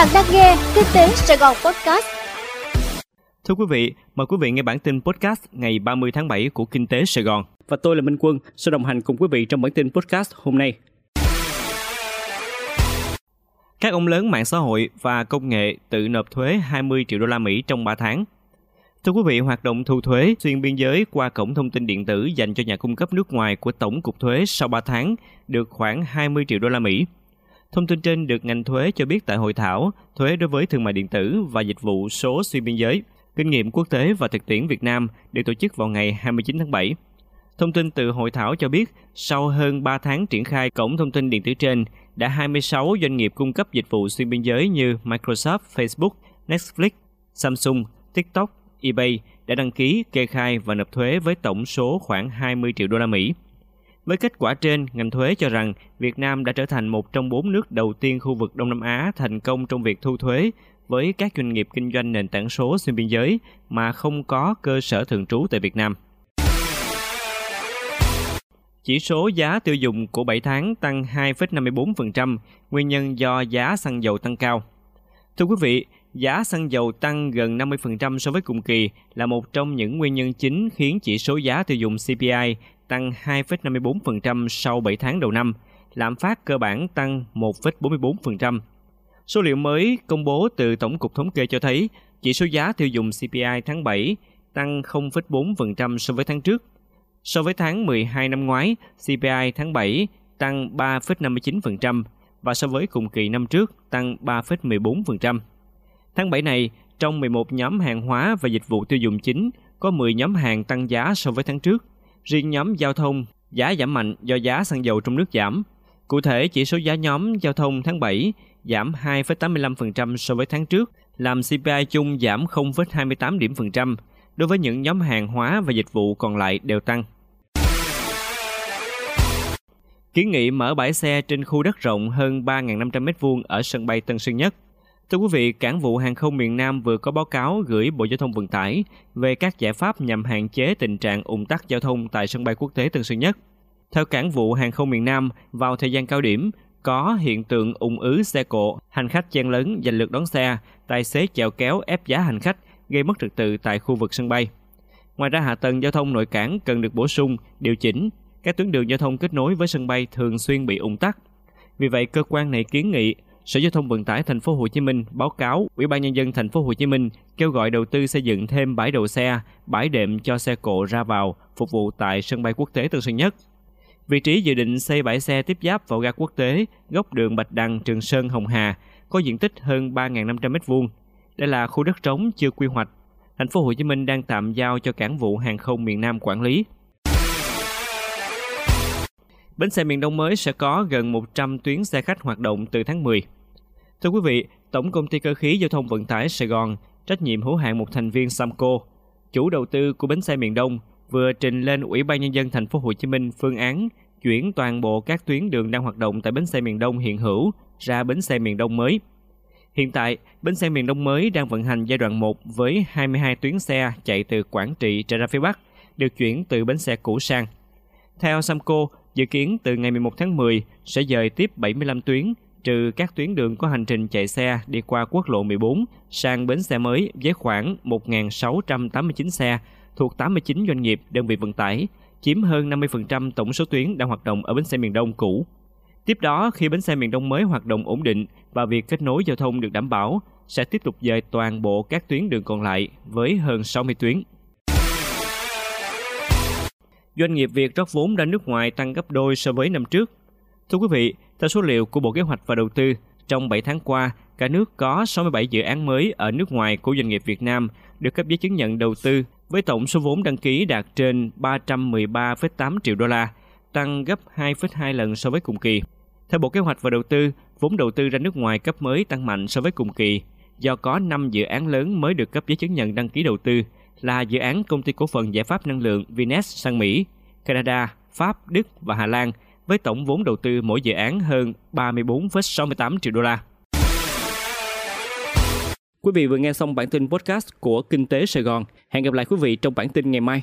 Bạn đang nghe Kinh tế Sài Gòn Podcast. Thưa quý vị, mời quý vị nghe bản tin podcast ngày 30 tháng 7 của Kinh tế Sài Gòn. Và tôi là Minh Quân, sẽ đồng hành cùng quý vị trong bản tin podcast hôm nay. Các ông lớn mạng xã hội và công nghệ tự nộp thuế 20 triệu đô la Mỹ trong 3 tháng. Thưa quý vị, hoạt động thu thuế xuyên biên giới qua cổng thông tin điện tử dành cho nhà cung cấp nước ngoài của Tổng cục Thuế sau 3 tháng được khoảng 20 triệu đô la Mỹ. Thông tin trên được ngành thuế cho biết tại hội thảo Thuế đối với thương mại điện tử và dịch vụ số xuyên biên giới, kinh nghiệm quốc tế và thực tiễn Việt Nam được tổ chức vào ngày 29 tháng 7. Thông tin từ hội thảo cho biết, sau hơn 3 tháng triển khai cổng thông tin điện tử trên, đã 26 doanh nghiệp cung cấp dịch vụ xuyên biên giới như Microsoft, Facebook, Netflix, Samsung, TikTok, eBay đã đăng ký, kê khai và nộp thuế với tổng số khoảng 20 triệu đô la Mỹ. Với kết quả trên, ngành thuế cho rằng Việt Nam đã trở thành một trong bốn nước đầu tiên khu vực Đông Nam Á thành công trong việc thu thuế với các doanh nghiệp kinh doanh nền tảng số xuyên biên giới mà không có cơ sở thường trú tại Việt Nam. Chỉ số giá tiêu dùng của 7 tháng tăng 2,54%, nguyên nhân do giá xăng dầu tăng cao. Thưa quý vị, giá xăng dầu tăng gần 50% so với cùng kỳ là một trong những nguyên nhân chính khiến chỉ số giá tiêu dùng CPI tăng 2,54% sau 7 tháng đầu năm, lạm phát cơ bản tăng 1,44%. Số liệu mới công bố từ Tổng cục Thống kê cho thấy chỉ số giá tiêu dùng CPI tháng 7 tăng 0,4% so với tháng trước. So với tháng 12 năm ngoái, CPI tháng 7 tăng 3,59% và so với cùng kỳ năm trước tăng 3,14%. Tháng 7 này, trong 11 nhóm hàng hóa và dịch vụ tiêu dùng chính, có 10 nhóm hàng tăng giá so với tháng trước. Riêng nhóm giao thông, giá giảm mạnh do giá xăng dầu trong nước giảm. Cụ thể, chỉ số giá nhóm giao thông tháng 7 giảm 2,85% so với tháng trước, làm CPI chung giảm 0,28 điểm phần trăm. Đối với những nhóm hàng hóa và dịch vụ còn lại đều tăng. Kiến nghị mở bãi xe trên khu đất rộng hơn 3.500 m2 ở sân bay Tân Sơn Nhất – Thưa quý vị, Cảng vụ Hàng không miền Nam vừa có báo cáo gửi Bộ Giao thông Vận tải về các giải pháp nhằm hạn chế tình trạng ủng tắc giao thông tại sân bay quốc tế Tân Sơn Nhất. Theo Cảng vụ Hàng không miền Nam, vào thời gian cao điểm, có hiện tượng ủng ứ xe cộ, hành khách chen lấn giành lượt đón xe, tài xế chèo kéo ép giá hành khách, gây mất trật tự tại khu vực sân bay. Ngoài ra hạ tầng giao thông nội cảng cần được bổ sung, điều chỉnh, các tuyến đường giao thông kết nối với sân bay thường xuyên bị ủng tắc. Vì vậy, cơ quan này kiến nghị Sở Giao thông Vận tải Thành phố Hồ Chí Minh báo cáo Ủy ban nhân dân Thành phố Hồ Chí Minh kêu gọi đầu tư xây dựng thêm bãi đậu xe, bãi đệm cho xe cộ ra vào phục vụ tại sân bay quốc tế Tân Sơn Nhất. Vị trí dự định xây bãi xe tiếp giáp vào ga quốc tế góc đường Bạch Đằng Trường Sơn Hồng Hà có diện tích hơn 3.500 m2. Đây là khu đất trống chưa quy hoạch. Thành phố Hồ Chí Minh đang tạm giao cho cảng vụ hàng không miền Nam quản lý. Bến xe miền Đông mới sẽ có gần 100 tuyến xe khách hoạt động từ tháng 10. Thưa quý vị, Tổng công ty cơ khí giao thông vận tải Sài Gòn, trách nhiệm hữu hạn một thành viên Samco, chủ đầu tư của bến xe miền Đông vừa trình lên Ủy ban nhân dân thành phố Hồ Chí Minh phương án chuyển toàn bộ các tuyến đường đang hoạt động tại bến xe miền Đông hiện hữu ra bến xe miền Đông mới. Hiện tại, bến xe miền Đông mới đang vận hành giai đoạn 1 với 22 tuyến xe chạy từ Quảng Trị trở ra phía Bắc, được chuyển từ bến xe cũ sang. Theo Samco, dự kiến từ ngày 11 tháng 10 sẽ dời tiếp 75 tuyến trừ các tuyến đường có hành trình chạy xe đi qua quốc lộ 14 sang bến xe mới với khoảng 1.689 xe thuộc 89 doanh nghiệp đơn vị vận tải, chiếm hơn 50% tổng số tuyến đang hoạt động ở bến xe miền Đông cũ. Tiếp đó, khi bến xe miền Đông mới hoạt động ổn định và việc kết nối giao thông được đảm bảo, sẽ tiếp tục dời toàn bộ các tuyến đường còn lại với hơn 60 tuyến. Doanh nghiệp Việt rót vốn ra nước ngoài tăng gấp đôi so với năm trước. Thưa quý vị, theo số liệu của Bộ Kế hoạch và Đầu tư, trong 7 tháng qua, cả nước có 67 dự án mới ở nước ngoài của doanh nghiệp Việt Nam được cấp giấy chứng nhận đầu tư với tổng số vốn đăng ký đạt trên 313,8 triệu đô la, tăng gấp 2,2 lần so với cùng kỳ. Theo Bộ Kế hoạch và Đầu tư, vốn đầu tư ra nước ngoài cấp mới tăng mạnh so với cùng kỳ do có 5 dự án lớn mới được cấp giấy chứng nhận đăng ký đầu tư là dự án công ty cổ phần giải pháp năng lượng Vines sang Mỹ, Canada, Pháp, Đức và Hà Lan – với tổng vốn đầu tư mỗi dự án hơn 34,68 triệu đô la. Quý vị vừa nghe xong bản tin podcast của Kinh tế Sài Gòn. Hẹn gặp lại quý vị trong bản tin ngày mai.